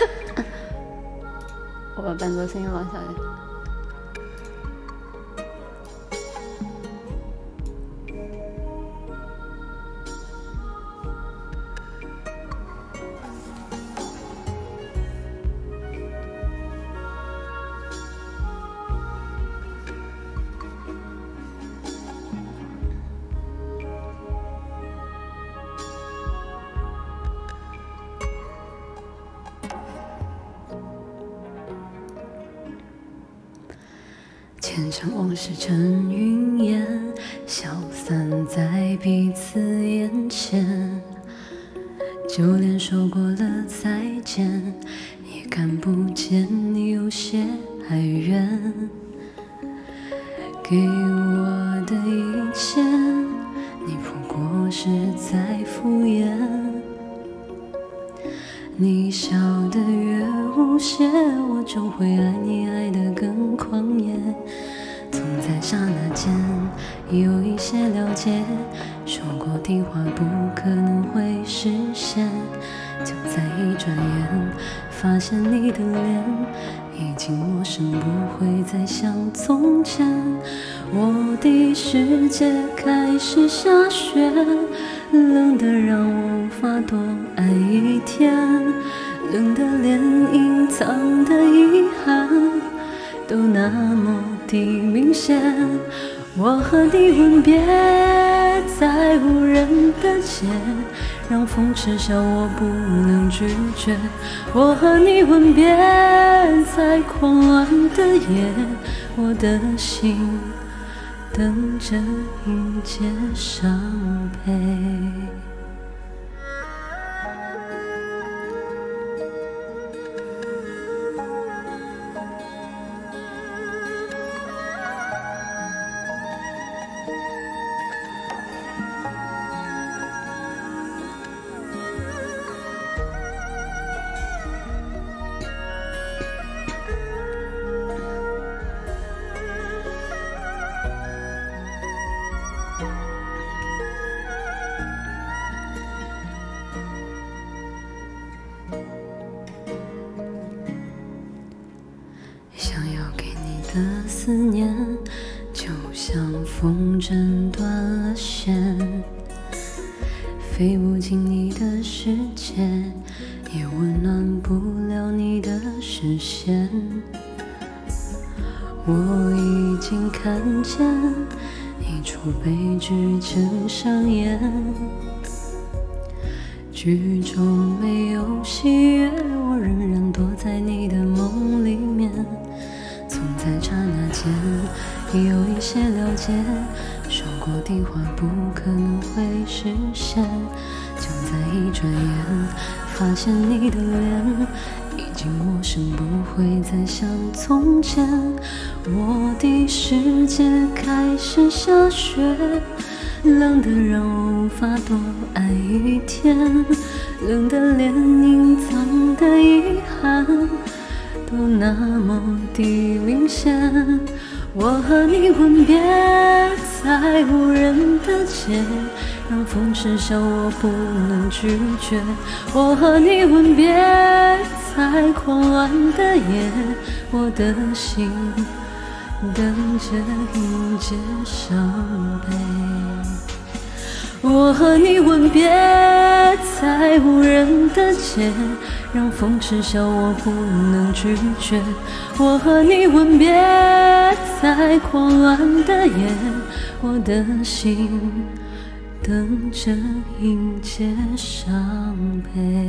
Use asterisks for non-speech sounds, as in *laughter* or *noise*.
*laughs* 我把伴奏声音拉下来。前尘往事成云烟，消散在彼此眼前。就连说过了再见，也看不见你有些哀怨。给我的一切，你不过是在敷衍。你笑得越无邪，我就会爱你爱得更狂野。刹那间有一些了解，说过的话不可能会实现。就在一转眼，发现你的脸已经陌生，不会再像从前。我的世界开始下雪，冷得让我无法多爱一天，冷得连隐藏的遗憾么的明显。我和你吻别在无人的街，让风痴笑我不能拒绝。我和你吻别在狂乱的夜，我的心等着迎接伤悲。思念，就像风筝断了线，飞不进你的世界，也温暖不了你的视线。我已经看见一出悲剧正上演，剧中没有喜悦，我仍然躲在你的梦有一些了解，说过的话不可能会实现。就在一转眼，发现你的脸已经陌生，不会再像从前。我的世界开始下雪，冷得让我无法多爱一天，冷得连隐藏的遗憾都那么的明显。我和你吻别在无人的街，让风痴笑我不能拒绝。我和你吻别在狂乱的夜，我的心等着迎接伤悲。我和你吻别在无人的街，让风痴笑我不能拒绝。我和你吻别在狂乱的夜，我的心等着迎接伤悲。